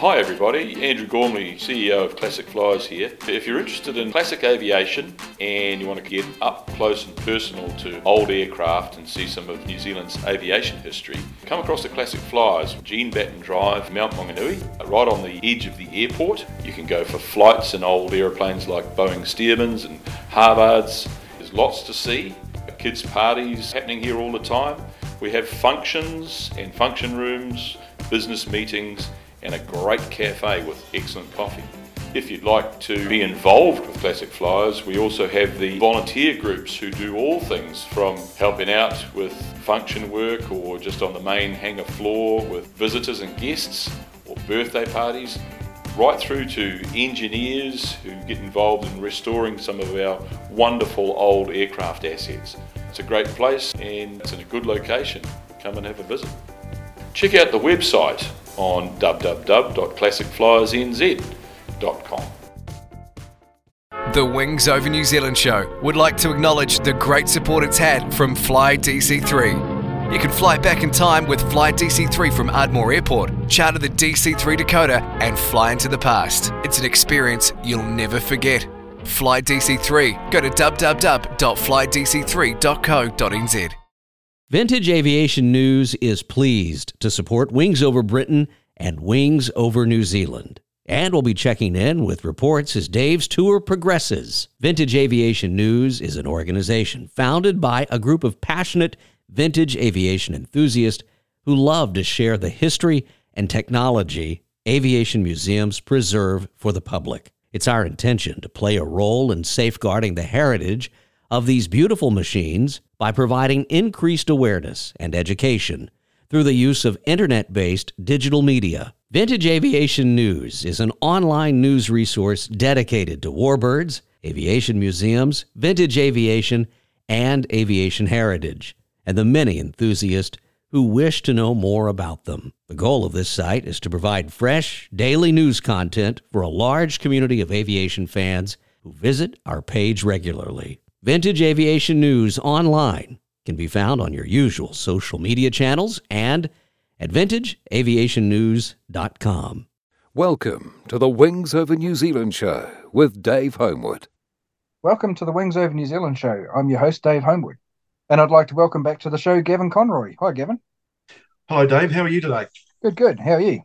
Hi everybody, Andrew Gormley, CEO of Classic Flyers here. If you're interested in classic aviation and you want to get up close and personal to old aircraft and see some of New Zealand's aviation history, come across the Classic Flyers, Jean Batten Drive, Mount Maunganui, uh, right on the edge of the airport. You can go for flights in old aeroplanes like Boeing Stearmans and Harvards. There's lots to see. Uh, kids' parties happening here all the time. We have functions and function rooms, business meetings, and a great cafe with excellent coffee. If you'd like to be involved with Classic Flyers, we also have the volunteer groups who do all things from helping out with function work or just on the main hangar floor with visitors and guests or birthday parties, right through to engineers who get involved in restoring some of our wonderful old aircraft assets. It's a great place and it's in a good location. Come and have a visit. Check out the website on www.classicflyersnz.com. The Wings Over New Zealand show would like to acknowledge the great support it's had from Fly DC3. You can fly back in time with Fly DC3 from Ardmore Airport, charter the DC3 Dakota, and fly into the past. It's an experience you'll never forget. Fly DC3. Go to www.flydc3.co.nz. Vintage Aviation News is pleased to support Wings Over Britain and Wings Over New Zealand. And we'll be checking in with reports as Dave's tour progresses. Vintage Aviation News is an organization founded by a group of passionate vintage aviation enthusiasts who love to share the history and technology aviation museums preserve for the public. It's our intention to play a role in safeguarding the heritage of these beautiful machines by providing increased awareness and education through the use of internet based digital media. Vintage Aviation News is an online news resource dedicated to warbirds, aviation museums, vintage aviation, and aviation heritage, and the many enthusiasts who wish to know more about them. The goal of this site is to provide fresh, daily news content for a large community of aviation fans who visit our page regularly. Vintage Aviation News online can be found on your usual social media channels and at vintageaviationnews.com. Welcome to the Wings Over New Zealand show with Dave Homewood. Welcome to the Wings Over New Zealand show. I'm your host, Dave Homewood, and I'd like to welcome back to the show Gavin Conroy. Hi, Gavin. Hello, Dave. How are you today? Good, good. How are you?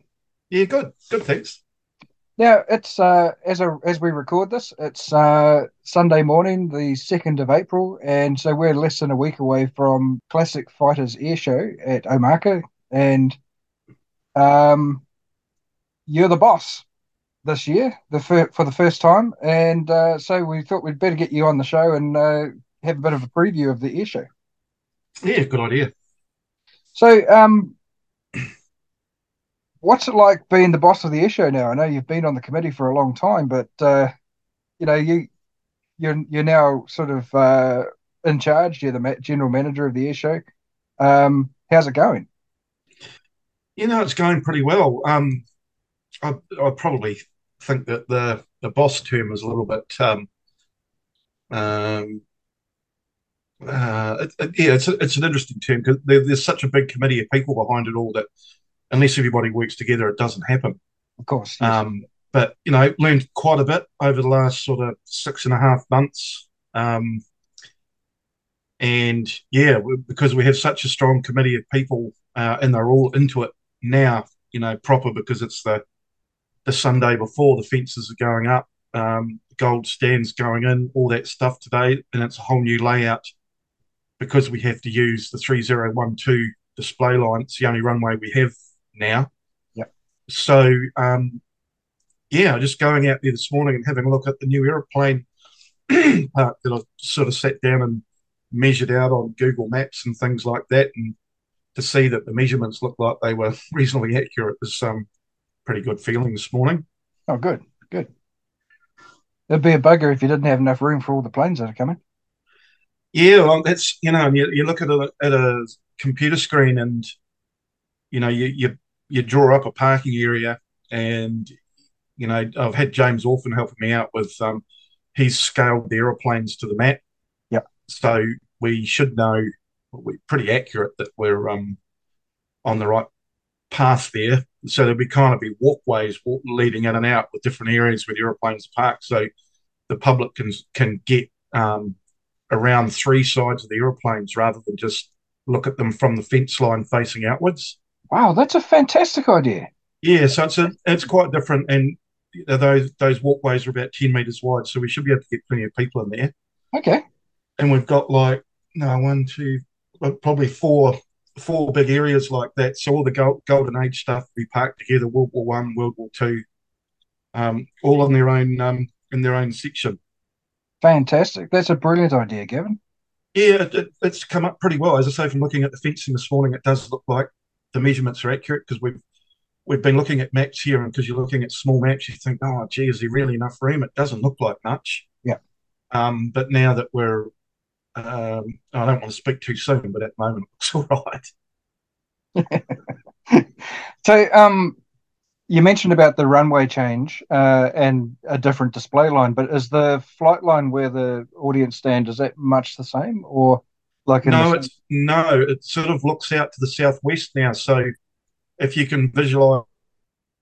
Yeah, good. Good, thanks. Now it's uh, as a, as we record this, it's uh, Sunday morning, the second of April, and so we're less than a week away from Classic Fighters Air Show at Omaka, and um, you're the boss this year, the fir- for the first time, and uh, so we thought we'd better get you on the show and uh, have a bit of a preview of the air show. Yeah, good idea. So, um, what's it like being the boss of the show now? I know you've been on the committee for a long time, but uh, you know you you're you're now sort of uh, in charge. You're the general manager of the show. Um, how's it going? You know, it's going pretty well. Um, I, I probably think that the the boss term is a little bit. Um, um, uh, it, it, yeah, it's a, it's an interesting term because there, there's such a big committee of people behind it all that unless everybody works together, it doesn't happen. Of course. Yes. Um, but you know, learned quite a bit over the last sort of six and a half months. Um, and yeah, because we have such a strong committee of people, uh, and they're all into it now. You know, proper because it's the the Sunday before the fences are going up, um, gold stands going in, all that stuff today, and it's a whole new layout because we have to use the three zero one two display line. It's the only runway we have now. Yep. So, um, yeah, just going out there this morning and having a look at the new aeroplane park that I sort of sat down and measured out on Google Maps and things like that, and to see that the measurements looked like they were reasonably accurate was um, pretty good feeling this morning. Oh, good, good. It'd be a bugger if you didn't have enough room for all the planes that are coming. Yeah, well, that's you know, you, you look at a at a computer screen and you know you you you draw up a parking area and you know I've had James Orphan helping me out with um, he's scaled the aeroplanes to the map. Yeah. So we should know we're pretty accurate that we're um, on the right path there. So there'll be kind of be walkways leading in and out with different areas where the aeroplanes park, so the public can can get um, around three sides of the aeroplanes rather than just look at them from the fence line facing outwards. Wow, that's a fantastic idea. Yeah, so it's a, it's quite different, and those those walkways are about ten meters wide, so we should be able to get plenty of people in there. Okay. And we've got like no one, two, probably four four big areas like that. So all the gold, golden age stuff we parked together, World War One, World War Two, um, all on their own um, in their own section. Fantastic! That's a brilliant idea, Gavin. Yeah, it, it, it's come up pretty well. As I say, from looking at the fencing this morning, it does look like the measurements are accurate because we've we've been looking at maps here, and because you're looking at small maps, you think, oh, gee, is there really enough room? It doesn't look like much. Yeah. Um, but now that we're, um, I don't want to speak too soon, but at the moment it looks all right. so, um, you mentioned about the runway change uh, and a different display line, but is the flight line where the audience stand is that much the same, or like no? It's no. It sort of looks out to the southwest now. So if you can visualize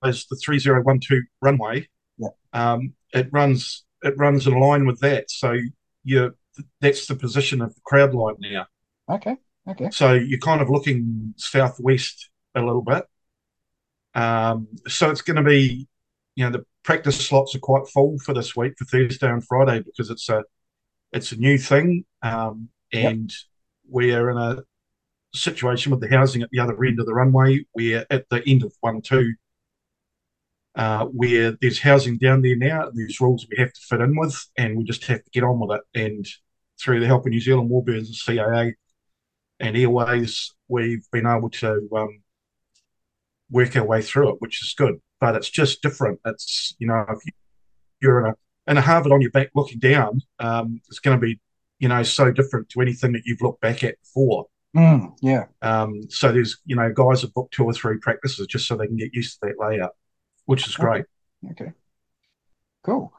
the three zero one two runway, yeah. um, it runs it runs in line with that. So you that's the position of the crowd line now. Okay. Okay. So you're kind of looking southwest a little bit. Um, so it's going to be, you know, the practice slots are quite full for this week for Thursday and Friday because it's a it's a new thing, um, and yep. we're in a situation with the housing at the other end of the runway. We're at the end of one two, uh, where there's housing down there now, there's rules we have to fit in with, and we just have to get on with it. And through the help of New Zealand Warbirds and CAA and Airways, we've been able to um, work our way through it, which is good. But it's just different. It's you know if you're in a in a Harvard on your back looking down, um, it's going to be you know so different to anything that you've looked back at before. Mm, yeah. Um, so there's you know guys have booked two or three practices just so they can get used to that layout, which is great. Okay. okay. Cool.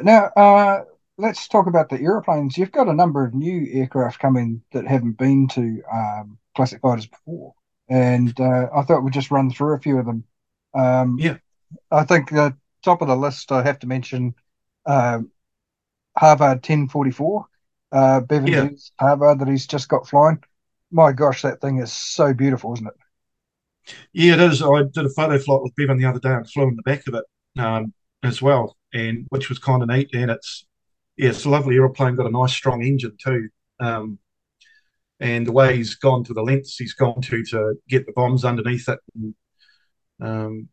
Now uh, let's talk about the aeroplanes. You've got a number of new aircraft coming that haven't been to um, classic fighters before and uh, I thought we'd just run through a few of them. Um, yeah, I think the top of the list I have to mention uh, Harvard 1044, uh, Bevan yeah. Harvard that he's just got flying. My gosh, that thing is so beautiful, isn't it? Yeah, it is. I did a photo flight with Bevan the other day and flew in the back of it um, as well, and which was kind of neat. And it's yeah, it's a lovely aeroplane. Got a nice strong engine too. Um, and the way he's gone to the lengths he's gone to to get the bombs underneath it and, um,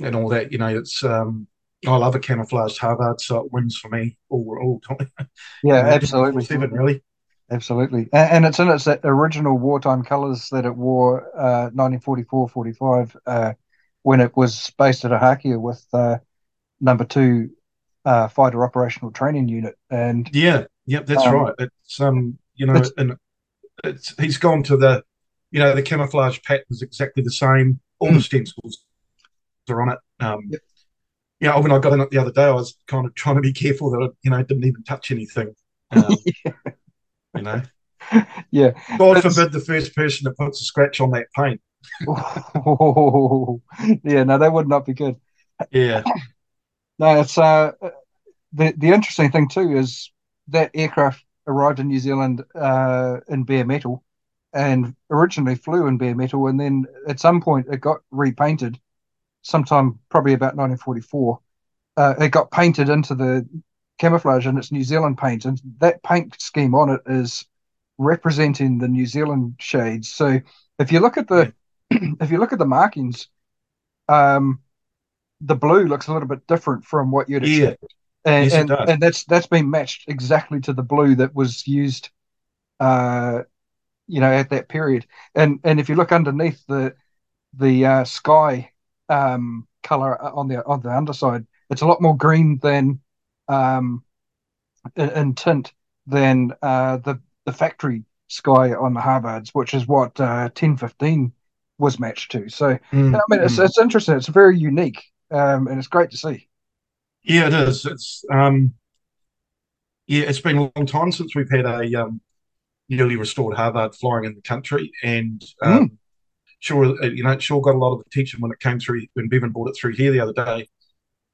and all that. You know, it's um, I love a camouflaged Harvard, so it wins for me all all time. Yeah, absolutely, seven really. Absolutely, and, and, it's in its original wartime colours that it wore, uh, 1944, 45, uh, when it was based at Ohakea with uh, number two uh, fighter operational training unit. And yeah, yep, that's um, right. It's um, you know, and it's, he's gone to the, you know, the camouflage pattern is exactly the same. All mm. the stencils are on it. Um, yep. You know, when I got in it the other day, I was kind of trying to be careful that I, you know, didn't even touch anything. Um, yeah. You know. Yeah. God That's... forbid the first person that puts a scratch on that paint. oh, yeah, no, that would not be good. Yeah. No, it's uh the the interesting thing too is that aircraft arrived in New Zealand uh, in bare metal and originally flew in bare metal. And then at some point it got repainted, sometime probably about 1944. Uh, it got painted into the camouflage and it's New Zealand paint. And that paint scheme on it is representing the New Zealand shades. So if you look at the if you look at the markings, um, the blue looks a little bit different from what you'd Yeah. expect, and Yes, and, and that's that's been matched exactly to the blue that was used, uh, you know, at that period. And and if you look underneath the the uh, sky um, color on the on the underside, it's a lot more green than um, in, in tint than uh, the the factory sky on the Harvards, which is what uh, 1015 was matched to. So Mm, I mean, it's mm. it's interesting. It's very unique, um, and it's great to see. Yeah, it is. It's um, yeah, it's been a long time since we've had a um, newly restored Harvard flying in the country, and um, sure, uh, you know, sure got a lot of attention when it came through when Bevan brought it through here the other day.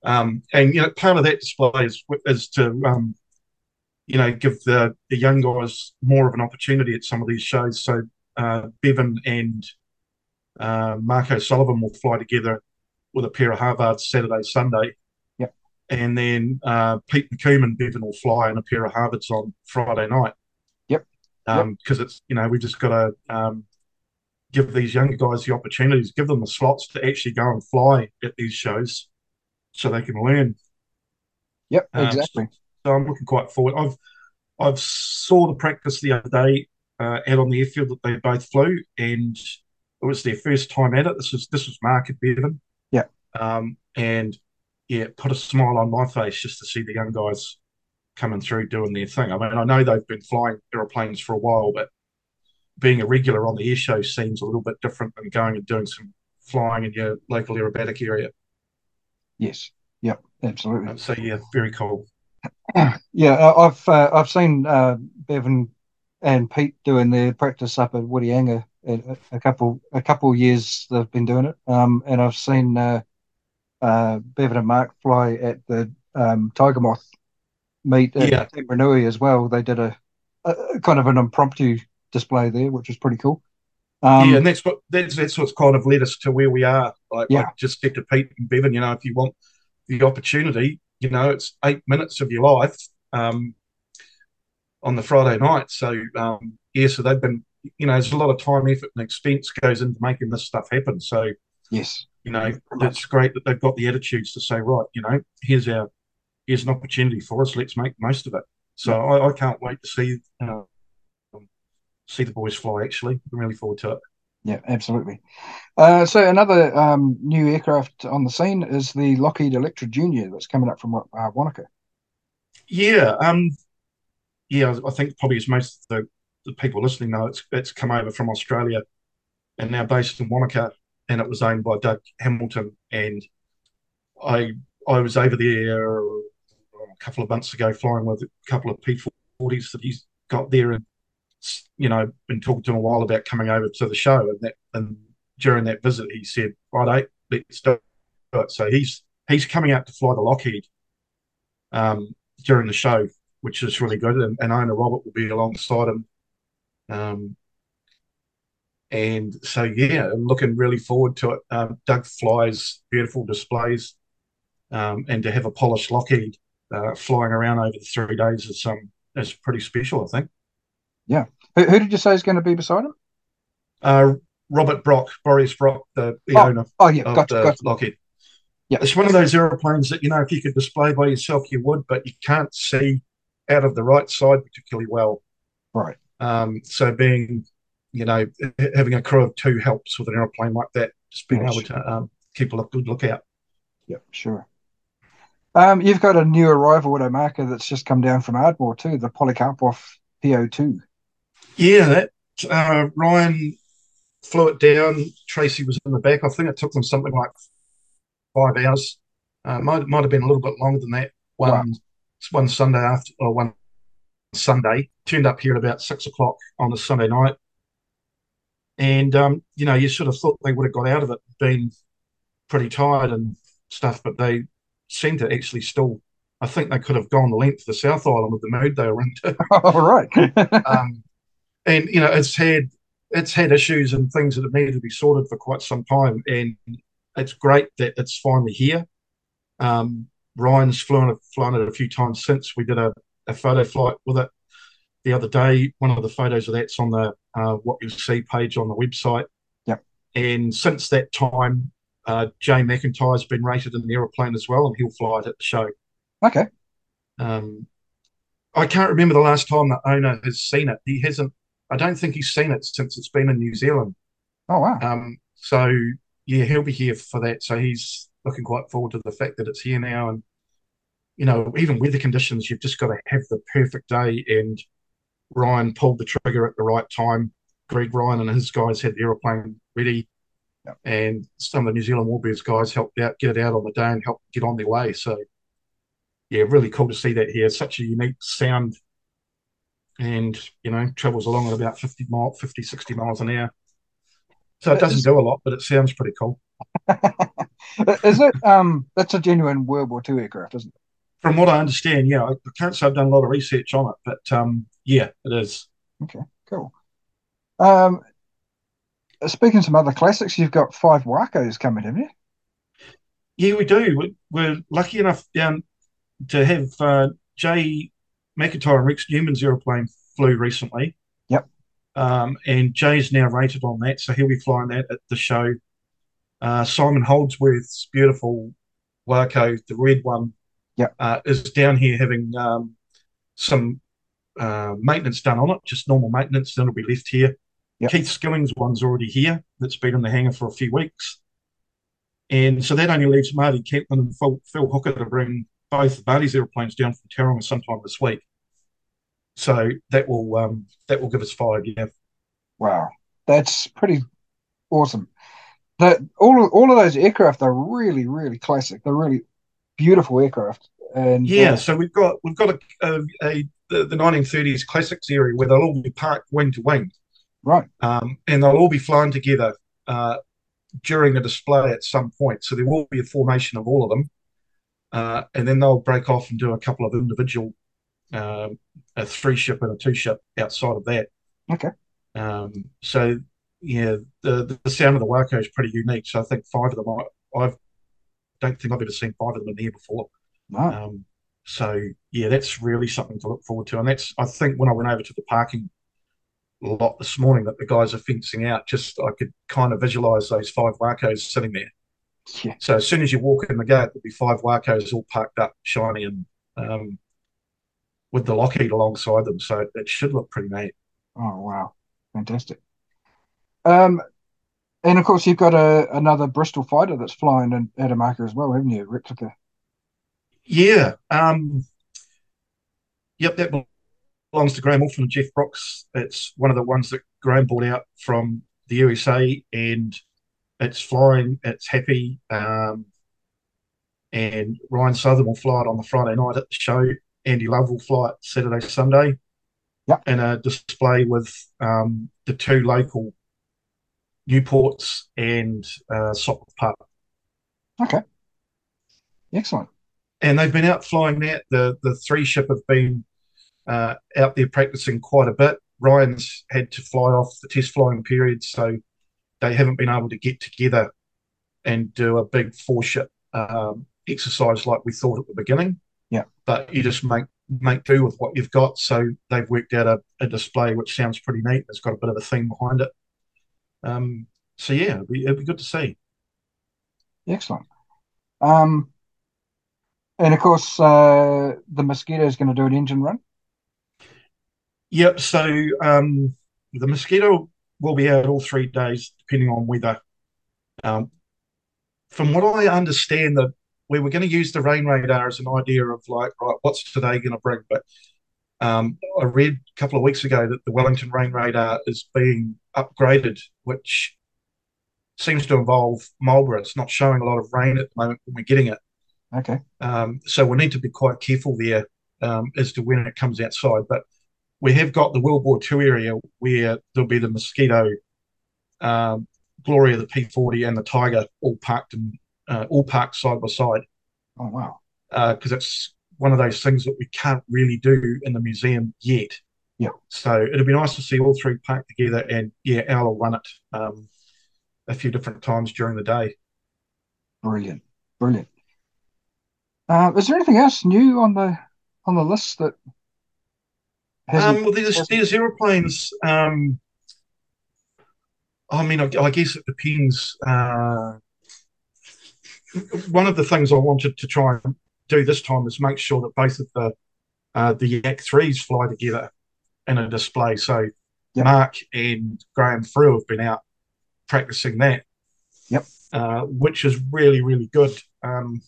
Um, and you know, part of that display is is to um, you know give the the young guys more of an opportunity at some of these shows. So uh, Bevan and uh, Mark O'Sullivan will fly together with a pair of Harvards Saturday, Sunday. Yep. And then uh, Pete McComb and Bevan will fly in a pair of Harvards on Friday night. Yep. Because it's, you know, we've just got to um, give these younger guys the opportunities, give them the slots to actually go and fly at these shows so they can learn. Yep, Um, exactly. So I'm looking quite forward. I've I've saw the practice the other day uh, out on the airfield that they both flew, and it was their first time at it. This was this was Mark and Bevan. Yeah. Um, and yeah, put a smile on my face just to see the young guys coming through doing their thing. I mean, I know they've been flying aeroplanes for a while, but being a regular on the air show seems a little bit different than going and doing some flying in your local aerobatic area. Yes. Yep. Absolutely. So yeah, very cool. Yeah, I've uh, I've seen uh, Bevan and Pete doing their practice up at Whitianga a, a couple a couple of years they've been doing it. Um, and I've seen uh, uh, Bevan and Mark fly at the um, Tiger Moth meet at Yeah. As well. They did a, a kind of an impromptu display there, which was pretty cool. Um, yeah, and that's what that's that's what's kind of led us to where we are. Like, Yeah. like just get to Pete and Bevan. You know, if you want the opportunity, you know, it's eight minutes of your life um, on the Friday night. So um, yeah, so they've been, you know, there's a lot of time, effort, and expense goes into making this stuff happen. So yes. you know, it's great that they've got the attitudes to say, right, you know, here's our here's an opportunity for us. Let's make most of it. So I, I can't wait to see uh, see the boys fly. Actually, I'm really forward to it. Yeah, absolutely. Uh, so another um, new aircraft on the scene is the Lockheed Electra Junior that's coming up from uh, Wanaka. Yeah, um, yeah, I think probably as most of the, the people listening know, it's it's come over from Australia and now based in Wanaka, and it was owned by Doug Hamilton. And I I was over there a couple of months ago flying with a couple of P40s that he's got there, and you know, been talking to him a while about coming over to the show. And that and during that visit, he said, "Right, let's do it." So he's he's coming out to fly the Lockheed. Um, during the show, which is really good. And, and owner Robert will be alongside him. Um, and so, yeah, I'm looking really forward to it. Um, Doug flies beautiful displays, um, and to have a polished Lockheed uh, flying around over the three days is um is pretty special, I think. Who, who did you say is going to be beside him? Uh, Robert Brock, Boris Brock, the, the Oh, owner Oh, yeah, of gotcha, gotcha. Lockheed. Yeah. It's one of those aeroplanes that, you know, if you could display by yourself, you would, but you can't see out of the right side particularly well. Right. Um, so being, you know, having a crew of two helps with an aeroplane like that, just being Yes. able to um, keep a good lookout. Yep, sure. Um, you've got a new arrival at Omaka that's just come down from Ardmore too, the Polikarpov PO2. Yeah, that uh, Ryan flew it down. Tracy was in the back. I think it took them something like five hours. Uh, might might have been a little bit longer than that. One Wow. one Sunday after or one Sunday turned up here at about six o'clock on a Sunday night, and um, you know you sort of thought they would have got out of it been pretty tired and stuff, but they seemed to actually still. I think they could have gone the length of the South Island with the mood they were into. All right. um, and you know it's had it's had issues and things that have needed to be sorted for quite some time, and it's great that it's finally here. Um, Ryan's flown it, flown it a few times since. We did a, a photo flight with it the other day. One of the photos of that's on the uh, what you see page on the website. and since that time, uh, Jay McIntyre's been rated in the aeroplane as well, and he'll fly it at the show. Okay. Um, I can't remember the last time the owner has seen it. He hasn't. I don't think he's seen it since it's been in New Zealand. Oh wow. Um, so yeah, he'll be here for that. So he's looking quite forward to the fact that it's here now. And you know, even weather conditions, you've just got to have the perfect day. And Ryan pulled the trigger at the right time. Greg Ryan and his guys had the aeroplane ready. Yep. And some of the New Zealand Warbirds guys helped out get it out on the day and help get on their way. So yeah, really cool to see that here. Such a unique sound and, you know, travels along at about 50 mile, 50, 60 miles an hour. So it doesn't do a lot, but it sounds pretty cool. is it? Um, that's a genuine World War II aircraft, isn't it? From what I understand, yeah, I can't say I've done a lot of research on it, but um, yeah, it is. Okay, cool. Um, speaking of some other classics, you've got five Wacos coming, haven't you? Yeah, we do. We're lucky enough down to have uh, Jay McIntyre and Rex Newman's aeroplane flew recently. Yep. Um, and Jay's now rated on that, so he'll be flying that at the show. Uh, Simon Holdsworth's beautiful Waco, the red one, Yep. uh, is down here having um, some uh, maintenance done on it, just normal maintenance. Then it'll be left here. Yep. Keith Skilling's one's already here. That's been in the hangar for a few weeks. And so that only leaves Marty Kempman and Phil, Phil Hooker to bring both Marty's airplanes down from Tauranga sometime this week. So that will um, that will give us five. Yeah, Wow, that's pretty awesome. That all of, all of those aircraft are really, really classic. They're really beautiful aircraft. And yeah. uh, So we've got we've got a, a, a the, the 1930s classics area where they'll all be parked wing to wing, right. um, and they'll all be flying together uh, during a display at some point. So there will be a formation of all of them, uh, and then they'll break off and do a couple of individual, um, a three ship and a two ship outside of that. Okay. Um, so yeah, the the sound of the Waco is pretty unique. So I think five of them, I, I've don't think I've ever seen five of them in here before. No. Um, so yeah, that's really something to look forward to. And that's I think when I went over to the parking lot this morning that the guys are fencing out, just I could kind of visualize those five Wacos sitting there. Yeah. So as soon as you walk in the gate, there'll be five Wacos all parked up, shiny and um, with the Lockheed alongside them. So it, should look pretty neat. Oh wow, fantastic. Um, and of course you've got a another Bristol fighter that's flying in, at Omaka as well, haven't you? Replica. Yeah. Um, yep, that belongs to Graham Wolfen and Jeff Brooks. It's one of the ones that Graham bought out from the USA, and it's flying. It's happy. Um, and Ryan Southern will fly it on the Friday night at the show. Andy Love will fly it Saturday, Sunday. Yep. And a display with um, the two local Nieuports and uh, Sopwith Pup. Okay. Excellent. and they've been out flying that. The the three ship have been uh, out there practicing quite a bit. Ryan's had to fly off the test flying period, so they haven't been able to get together and do a big four ship um, exercise like we thought at the beginning. Yeah. But you just make make do with what you've got. So they've worked out a, a display which sounds pretty neat. It's got a bit of a theme behind it. Um, so yeah, it'd be, it'd be good to see. Excellent. Um, and of course, uh, the Mosquito is going to do an engine run. Yep. So um, the mosquito will be out all three days, depending on weather. Um, from what I understand, that we were going to use the rain radar as an idea of like, right, what's today going to bring? But um, I read a couple of weeks ago that the Wellington rain radar is being upgraded, which seems to involve Marlborough. It's not showing a lot of rain at the moment when we're getting it. Okay. Um, so we need to be quite careful there um, as to when it comes outside. But we have got the World War II area where there'll be the Mosquito, um, Gloria, the P40, and the Tiger all parked and uh, all parked side by side Oh wow. because it's one of those things that we can't really do in the museum yet. Yeah. So it'd be nice to see all three parked together, and yeah, Al will run it um, a few different times during the day. Brilliant. Brilliant. Uh, is there anything else new on the on the list that? Um, well, there's, there's aeroplanes. Um, I mean, I, I guess it depends. Uh, one of the things I wanted to try and do this time is make sure that both of the uh, the Yak threes fly together in a display. So Yep. Mark and Graham Frew have been out practicing that. Yep. Uh, which is really really good. Um,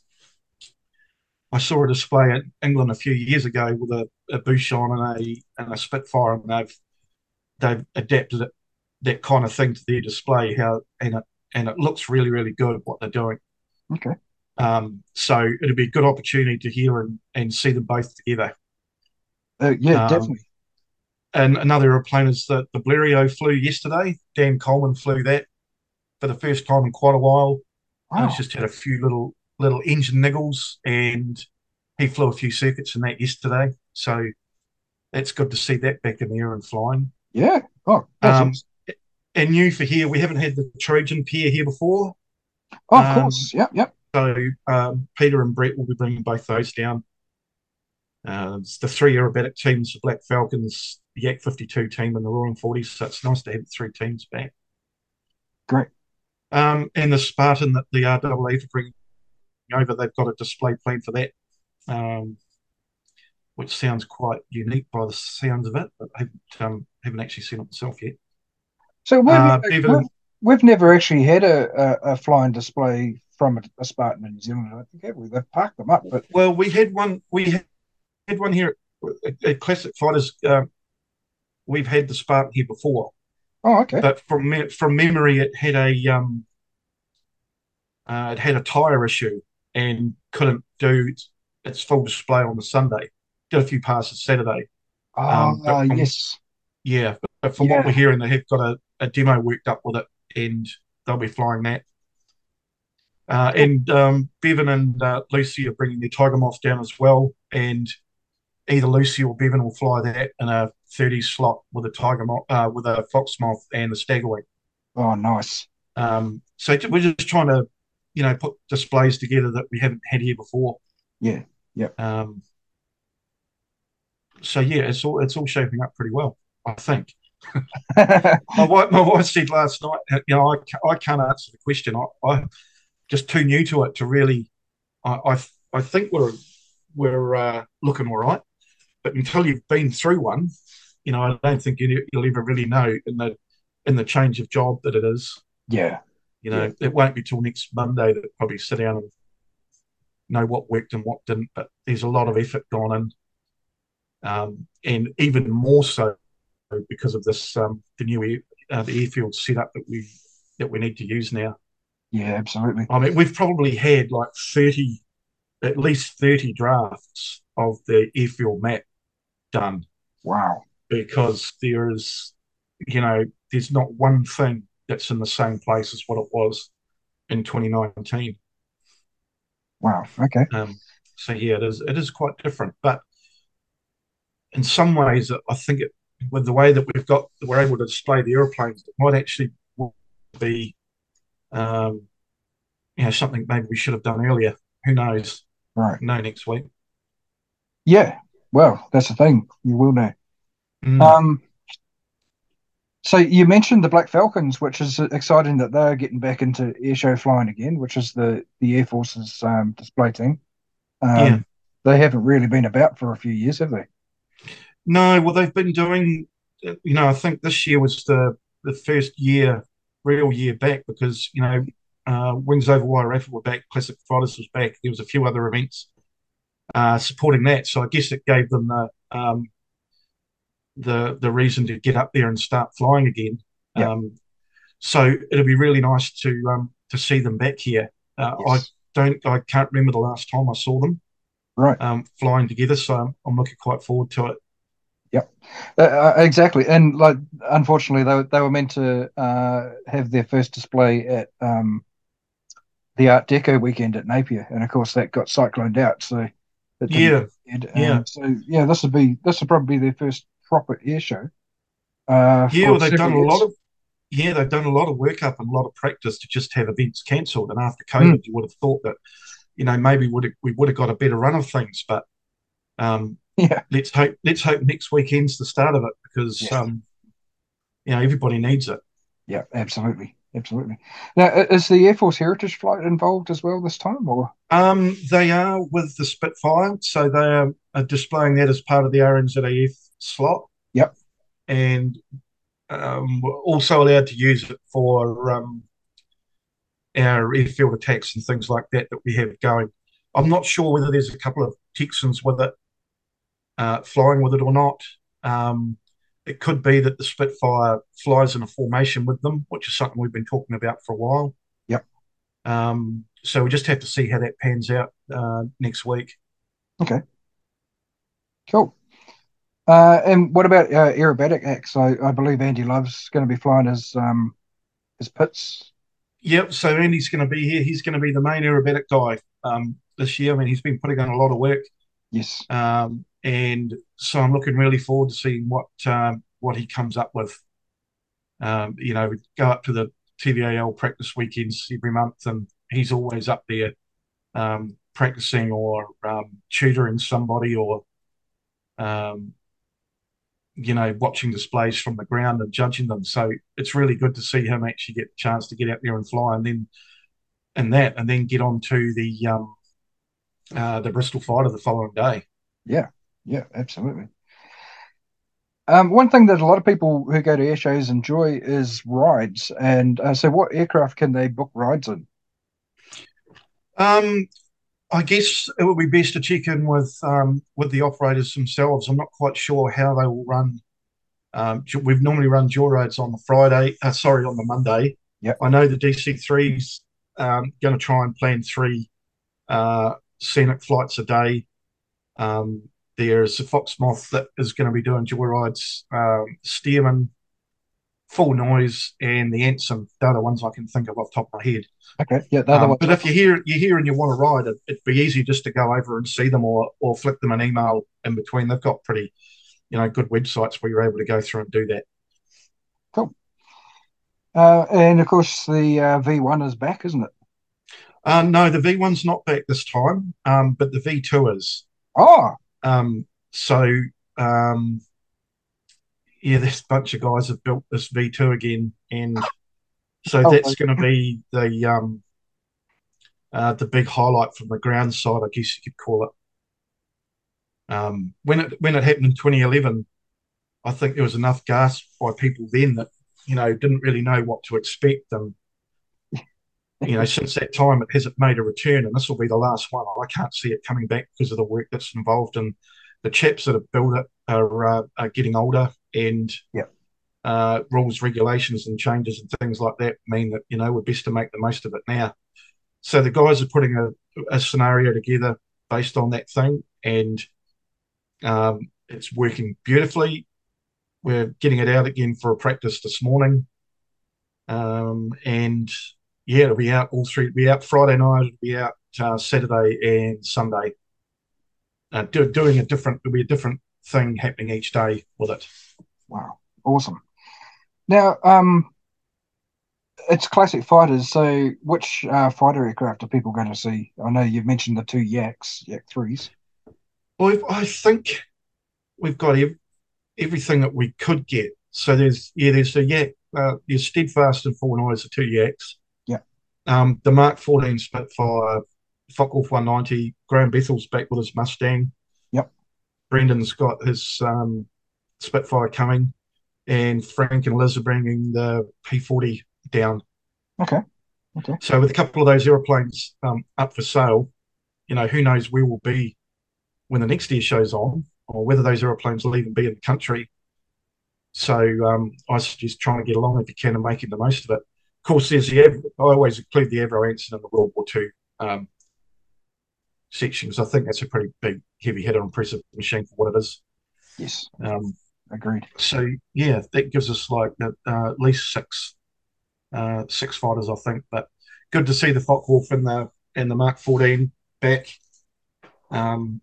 I saw a display in England a few years ago with a, a Buchon and a and a Spitfire, and they've they've adapted it that kind of thing to their display. How and it and it looks really really good what they're doing. Okay. Um, so it'd be a good opportunity to hear and, and see them both together. Uh, yeah, Um, definitely. And another aeroplane is that the Blériot flew yesterday. Dan Coleman flew that for the first time in quite a while. Wow. it's just had a few little little engine niggles, and he flew a few circuits in that yesterday. So it's good to see that back in the air and flying. Yeah. Oh, Um. And new for here, we haven't had the Trojan pair here before. Oh, of um, course. Yep. Yep. So um, Peter and Brett will be bringing both those down. Uh, it's the three aerobatic teams, the Black Falcons, the Yak 52 team, and the Roaring 40s. So it's nice to have the three teams back. Great. Um, and the Spartan that the RAA are bringing over, they've got a display plane for that, um, which sounds quite unique by the sounds of it, but I haven't, um, haven't actually seen it myself yet. So we've, Uh, we've, we've never actually had a, a, a flying display from a, a Spartan in New Zealand. I think have we? They've parked them up, but Well, we had one. We had had one here at, at Classic Fighters. Um, we've had the Spartan here before, oh, okay. but from me- from memory, it had a um, uh, it had a tire issue and couldn't do its full display on the Sunday. Did a few passes Saturday. Oh, um, from- yes. Yeah, but, but from Yeah. what we're hearing, they have got a, a demo worked up with it, and they'll be flying that. Uh, and um, Bevan and uh, Lucy are bringing their Tiger Moth down as well, and either Lucy or Bevan will fly that in a 30 slot with a Tiger Moth, uh, with a Fox Moth and the Staggerwing. Oh, nice. Um, so we're just trying to, you know, put displays together that we haven't had here before. Yeah. Yeah. Um, so yeah, it's all it's all shaping up pretty well, I think. my wife, my wife said last night, you know, I, I can't answer the question. I, I'm just too new to it to really. I I, I think we're we're uh, looking all right, but until you've been through one, you know, I don't think you, you'll ever really know in the in the change of job that it is. yeah. You know, it won't be till next Monday that probably sit down and know what worked and what didn't. But there's a lot of effort gone in, um, and even more so because of this um, the new air, uh, the airfield setup that we that we need to use now. Yeah, absolutely. I mean, we've probably had like thirty, at least thirty drafts of the airfield map done Wow. because there is, you know, there's not one thing that's in the same place as what it was in 2019. Wow. Okay. Um, so yeah, it is it is quite different, but in some ways, I think it with the way that we've got we're able to display the aeroplanes, it might actually be, um, you know, something maybe we should have done earlier. Who knows? Right. No, next week. Yeah. Well, that's the thing. You will know. Mm. Um, so you mentioned the Black Falcons, which is exciting that they're getting back into airshow flying again, which is the the Air Force's um, display team. Um, Yeah. They haven't really been about for a few years, have they? No, well, they've been doing, you know, I think this year was the the first year, real year back because, you know, uh, Wings Over Wairarapa were back, Classic Fighters was back. There was a few other events uh, supporting that. So I guess it gave them the um, the the reason to get up there and start flying again. Yeah. Um, so it'll be really nice to um, to see them back here. Uh, Yes. I don't, I can't remember the last time I saw them Right. um, flying together. So I'm, I'm looking quite forward to it. Yep, uh, exactly. And like, unfortunately, they were, they were meant to uh, have their first display at um, the Art Deco weekend at Napier, and of course that got cycloned out. So Yeah. Yeah. So yeah, this would be this would probably be their first proper air show. Uh, Yeah, well, they've done several a lot of yeah, they've done a lot of work up and a lot of practice to just have events cancelled. And after COVID, you would have thought that you know maybe would we would have got a better run of things, but um, Yeah. let's hope let's hope next weekend's the start of it because Yes. um, you know everybody needs it. Yeah, absolutely, absolutely. Now, is the Air Force Heritage Flight involved as well this time, or? Um, they are with the Spitfire, so they are, are displaying that as part of the RNZAF slot. Yep. And um, we're also allowed to use it for um, our airfield attacks and things like that that we have going. I'm not sure whether there's a couple of Texans with it, uh, flying with it or not. Um, it could be that the Spitfire flies in a formation with them, which is something we've been talking about for a while. Yep. Um, so we just have to see how that pans out uh, next week. Okay. Cool. Uh, and what about uh, aerobatic acts? I, I believe Andy Love's going to be flying his um, his Pitts. Yep. So Andy's going to be here. He's going to be the main aerobatic guy um, this year. I mean, he's been putting on a lot of work. Yes. Um, and so I'm looking really forward to seeing what um, what he comes up with. Um, you know, go up to the TVAL practice weekends every month, and he's always up there um, practicing or um, tutoring somebody or um, you know, watching displays from the ground and judging them. So it's really good to see him actually get the chance to get out there and fly, and then and that, and then get on to the um, uh, the Bristol fighter the following day. Yeah, yeah, absolutely. Um, one thing that a lot of people who go to air shows enjoy is rides. And uh, so, what aircraft can they book rides in? Um, I guess it would be best to check in with um, with the operators themselves. I'm not quite sure how they will run. Um, we've normally run dual rides on the Friday, uh, sorry, on the Monday. Yeah, I know the DC3's um, going to try and plan three uh, scenic flights a day. Um, there's a fox moth that is going to be doing dual rides. Um, Stearman, full noise, and the Anson. They're the ones I can think of off the top of my head. Okay, yeah, they're the Um, ones. but if you hear here, you're here and you want to ride, it, it'd be easy just to go over and see them or or flick them an email in between. They've got pretty, you know, good websites where you're able to go through and do that. Cool. Uh, and of course, the uh, V1 is back, isn't it? Uh, no, the V1's not back this time, um, but the V2 is. Oh, Um, so, um, yeah, this bunch of guys have built this V2 again, and so Oh, that's going to be the um, uh, the big highlight from the ground side, I guess you could call it. Um, when it when it happened in 2011, I think there was enough gasp by people then that you know didn't really know what to expect, and you know since that time it hasn't made a return, and this will be the last one. I can't see it coming back because of the work that's involved, and the chaps that have built it are uh, are getting older, and Yeah. uh, rules, regulations, and changes and things like that mean that you know we're best to make the most of it now. So the guys are putting a, a scenario together based on that thing, and um, it's working beautifully. We're getting it out again for a practice this morning, um, and yeah, it'll be out all three. It'll be out Friday night. It'll be out uh, Saturday and Sunday. Uh, do, doing a different. it'll be a different thing happening each day with it. wow, awesome. Now, um, it's classic fighters. So, which uh, fighter aircraft are people going to see? I know you've mentioned the two Yaks, Yak threes. Well, I think we've got ev- everything that we could get. So there's yeah, there's a yak, uh, there's steadfast and four noise, the two yaks. Yeah. Um, the Mark 14 Spitfire, Focke-Wulf 190. Graham Bethel's back with his Mustang. Brendan's got his um, Spitfire coming, and Frank and Liz are bringing the P40 down. Okay. Okay. So with a couple of those aeroplanes um, up for sale, you know, who knows where we'll be when the next air show's on, or whether those aeroplanes will even be in the country. So um, I suggest trying to get along if you can and making the most of it. Of course, there's the I always include the Avro Anson in the World War II um, section because I think that's a pretty big, heavy hitter, impressive machine for what it is. Yes, Um, agreed. so yeah, that gives us like uh, at least six, uh, six fighters, I think. But good to see the Focke-Wulf and the and the Mark 14 back. Um,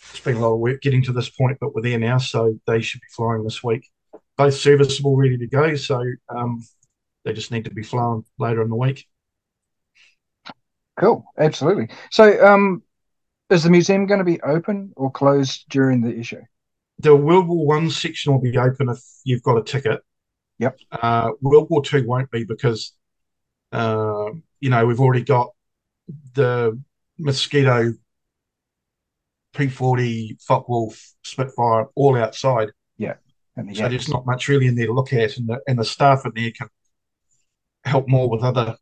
it's been a lot of work getting to this point, but we're there now, so they should be flying this week. Both serviceable, ready to go. So um, they just need to be flown later in the week. Cool. Absolutely. So, um, is the museum going to be open or closed during the issue? The World War One section will be open if you've got a ticket. Yep. Uh, World War Two won't be because, uh, you know, we've already got the Mosquito, P40, Focke-Wulf, Spitfire all outside. Yeah. And so there's not much really in there to look at, and the, and the staff in there can help more with other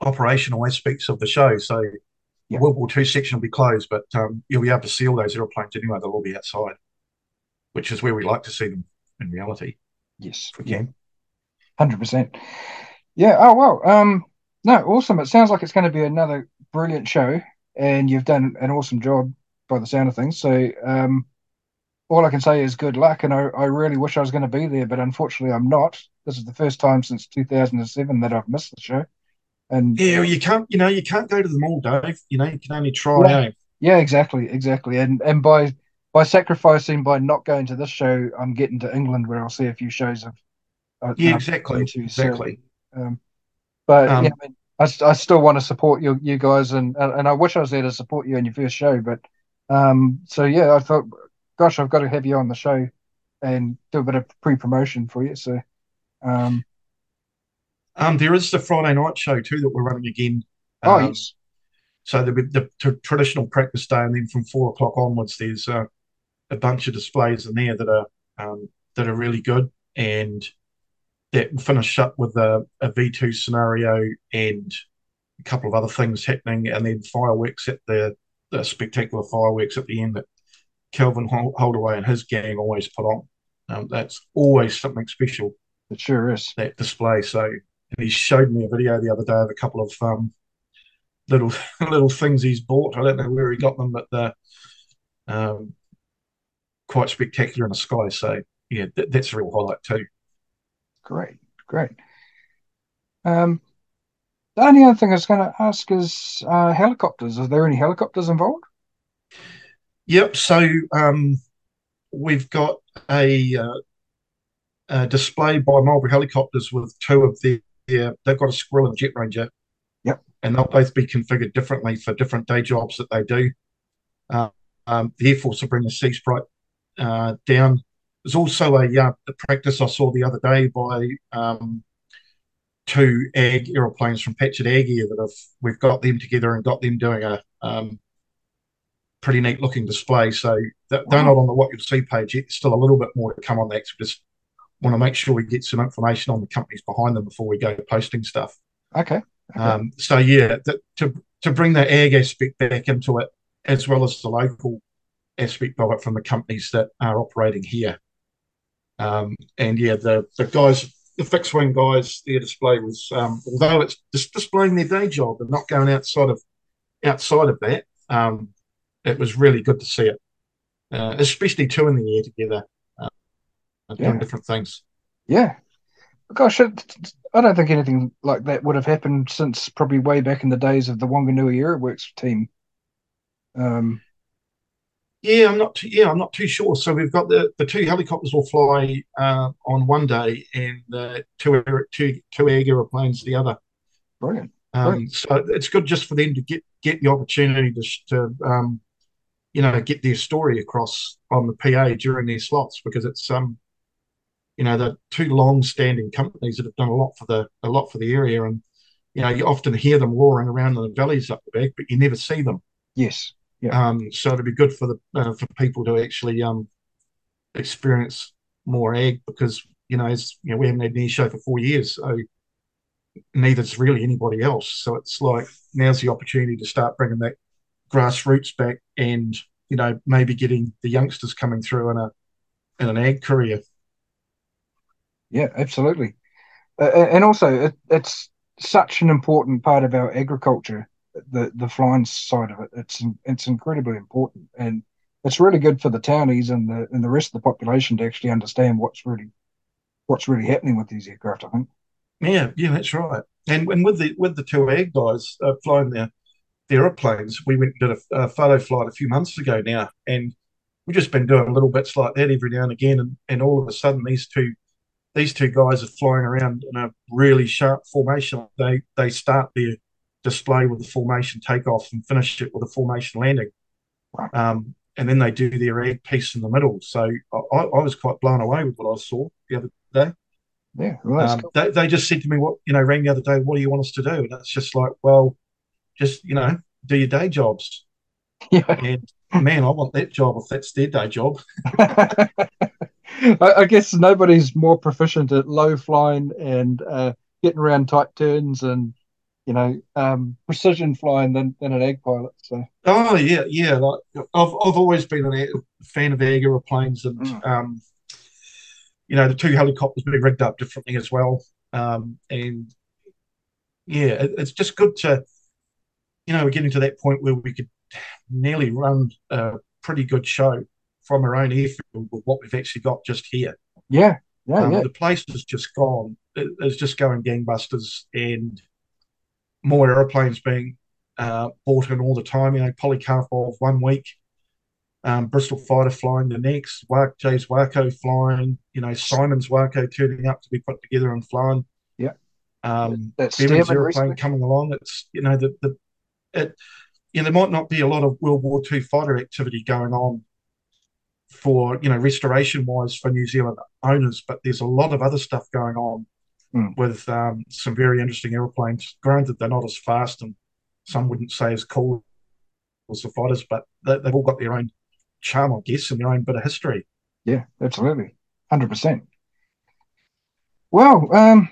operational aspects of the show. So yeah. World War II section will be closed, but um, you'll be able to see all those aeroplanes anyway. They'll all be outside, which is where we like to see them in reality. Yes, yeah, hundred percent. Yeah. Oh well. Um. No, awesome. It sounds like it's going to be another brilliant show, and you've done an awesome job by the sound of things. So, um, all I can say is good luck, and I, I really wish I was going to be there, but unfortunately, I'm not. This is the first time since 2007 that I've missed the show. And yeah, you can't, you know, you can't go to them all, Dave. You know, you can only try. Yeah, yeah exactly, exactly. And and by by sacrificing by not going to this show, I'm getting to England where I'll see a few shows of. Uh, yeah, exactly, to, exactly. So, um, but um, yeah, I, mean, I, I, still want to support you, you guys, and and I wish I was there to support you in your first show. But um, so yeah, I thought, gosh, I've got to have you on the show and do a bit of pre promotion for you. So, um, um, there is the Friday night show too that we're running again. Oh, um, oh yes. So the, the, the, traditional practice day, and then from four o'clock onwards, there's uh, a bunch of displays in there that are um, that are really good, and that finish up with a a V two scenario and a couple of other things happening, and then fireworks at the the spectacular fireworks at the end that Kelvin Holdaway and his gang always put on. Um, that's always something special. It sure is. That display. So and he showed me a video the other day of a couple of um, little little things he's bought. I don't know where he got them, but they're um, quite spectacular in the sky. So yeah, th- that's a real highlight too. Great, great. Um, the only other thing I was going to ask is uh, helicopters. Are there any helicopters involved? Yep. So um, we've got a, uh, a, display by Marlborough Helicopters with two of their yeah, they've got a Squirrel and JetRanger. Yep. And they'll both be configured differently for different day jobs that they do. Uh, um, the Air Force will bring the Seasprite uh, down. There's also a, uh, a, practice I saw the other day by um, two ag aeroplanes from Patchett Ag here that have we've got them together and got them doing a um, pretty neat looking display. So they're wow. not on the what you'll see page yet. Still a little bit more to come on that. Just want to make sure we get some information on the companies behind them before we go posting stuff. Okay. okay. Um, so yeah, the, to to bring the ag aspect back into it, as well as the local aspect of it from the companies that are operating here. Um, and yeah, the the guys, the fixed wing guys, their display was um, although it's just displaying their day job and not going outside of outside of that. Um, it was really good to see it, uh, especially two in the air together yeah. doing different things. Yeah. Gosh, I don't think anything like that would have happened since probably way back in the days of the Wanganui Aeroworks team. Um, yeah, I'm not. Too, yeah, I'm not too sure. So we've got the, the two helicopters will fly uh, on one day, and the two two two air aeroplanes the other. Brilliant. Um, Brilliant. So it's good just for them to get get the opportunity to, to um, you know, get their story across on the PA during their slots because it's um you know, the two long-standing companies that have done a lot for the a lot for the area, and you know, you often hear them roaring around in the valleys up the back, but you never see them. Yes. Yeah. Um, so it'd be good for the uh, for people to actually um, experience more ag because you know, as you know, we haven't had an air show for four years, so neither's really anybody else. So it's like now's the opportunity to start bringing that grassroots back, and you know, maybe getting the youngsters coming through in a in an ag career yeah, absolutely. Uh, and also, it, it's such an important part of our agriculture, the the flying side of it. It's it's incredibly important, and it's really good for the townies and the and the rest of the population to actually understand what's really what's really happening with these aircraft. I think. Yeah, yeah, that's right. And and with the with the two ag guys uh, flying their the aeroplanes, we went and did a, a photo flight a few months ago now, and we've just been doing little bits like that every now and again, and, and all of a sudden these two these two guys are flying around in a really sharp formation. They they start their display with the formation takeoff and finish it with a formation landing. Um, and then they do their ag piece in the middle. So I, I, was quite blown away with what I saw the other day. Yeah, well, Um, cool. they, they just said to me, "What you know?" Rang the other day. What do you want us to do? And it's just like, well, just you know, do your day jobs. Yeah. And man, I want that job if that's their day job. I, I guess nobody's more proficient at low flying and uh, getting around tight turns and you know um, precision flying than, than an ag pilot. So Oh yeah, yeah. Like I've I've always been a fan of ag aeroplanes, and Mm. um, you know the two helicopters being rigged up differently as well. Um, and yeah, it, it's just good to, you know, we're getting to that point where we could nearly run a pretty good show from our own airfield with what we've actually got just here. yeah, yeah, Um, yeah, The place has just gone. It, it's just going gangbusters, and more aeroplanes being uh, bought in all the time. You know, Polikarpov one week, um, Bristol Fighter flying the next, Wark, Jay's Waco flying. You know, Simon's Waco turning up to be put together and flying. Yeah. Um, that Bevan's aeroplane recently. coming along. It's you know the the it. You know, there might not be a lot of World War II fighter activity going on for you know restoration wise for New Zealand owners, but there's a lot of other stuff going on Hmm. with um, some very interesting airplanes. Granted, they're not as fast and some wouldn't say as cool as the fighters, but they, they've all got their own charm, I guess, and their own bit of history. Yeah, absolutely, hundred percent. Well, um,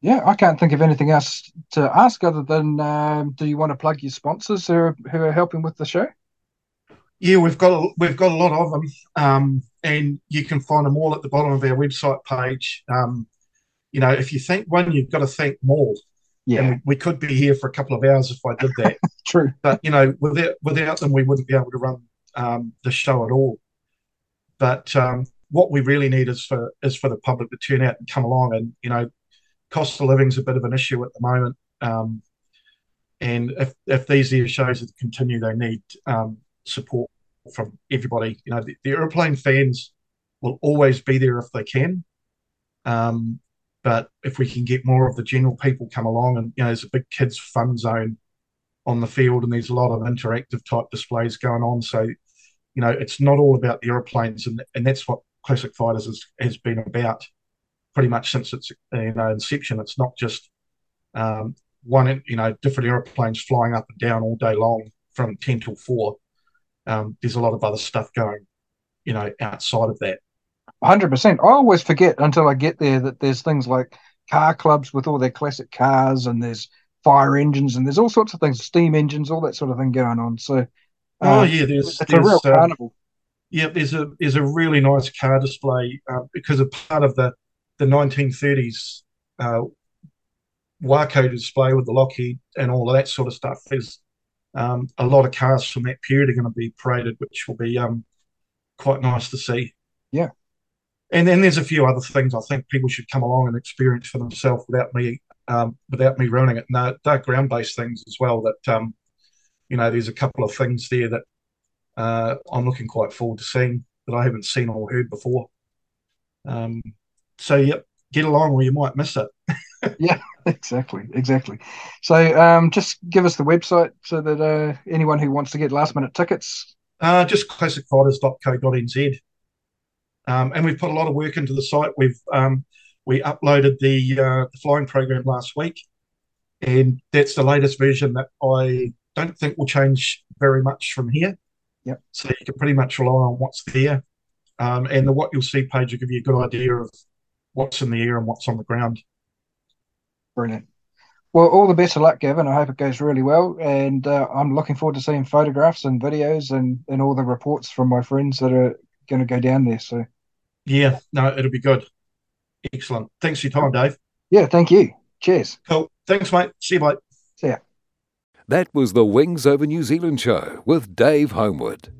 yeah, I can't think of anything else to ask other than um, do you want to plug your sponsors who are, who are helping with the show? Yeah, we've got a, we've got a lot of them, um, and you can find them all at the bottom of our website page. Um, you know, if you think one, you've got to think more. Yeah, And we, we could be here for a couple of hours if I did that. true. but you know, without without them, we wouldn't be able to run um, the show at all. But um, what we really need is for is for the public to turn out and come along. And you know, cost of living is a bit of an issue at the moment. Um, and if if these shows are to continue, they need um, support from everybody. You know, the, the airplane fans will always be there if they can. Um, but if we can get more of the general people come along, and you know, there's a big kids fun zone on the field, and there's a lot of interactive type displays going on. So, you know, it's not all about the aeroplanes, and and that's what Classic Fighters has, has been about pretty much since its you know inception. It's not just um, one, you know, different aeroplanes flying up and down all day long from ten till four. Um, there's a lot of other stuff going, you know, outside of that. Hundred percent. I always forget until I get there that there's things like car clubs with all their classic cars, and there's fire engines, and there's all sorts of things, steam engines, all that sort of thing going on. So, Oh uh, yeah, there's it's a real there's uh, carnival. Yeah, there's a there's a really nice car display uh, because a part of the the 1930s uh, Waco display with the Lockheed and all of that sort of stuff. There's um, a lot of cars from that period are going to be paraded, which will be um, quite nice to see. Yeah. And then there's a few other things I think people should come along and experience for themselves without me um, without me running it. No, they're ground based things as well. That um, you know, there's a couple of things there that uh, I'm looking quite forward to seeing that I haven't seen or heard before. Um, so, yep, get along or you might miss it. Yeah, exactly, exactly. So, um, just give us the website so that uh, anyone who wants to get last minute tickets. Uh, just classicfighters.co.nz. Um, and we've put a lot of work into the site. We've um, we uploaded the, uh, the flying program last week, and that's the latest version that I don't think will change very much from here. Yep. So you can pretty much rely on what's there, um, and the what you'll see page will give you a good idea of what's in the air and what's on the ground. Brilliant. Well, all the best of luck, Gavin. I hope it goes really well, and uh, I'm looking forward to seeing photographs and videos and and all the reports from my friends that are going to go down there. So, Yeah, no, it'll be good. Excellent. Thanks for your time, Dave. yeah, thank you. Cheers. Cool. Thanks, mate. See you, mate. See ya. That was the Wings Over New Zealand show with Dave Homewood.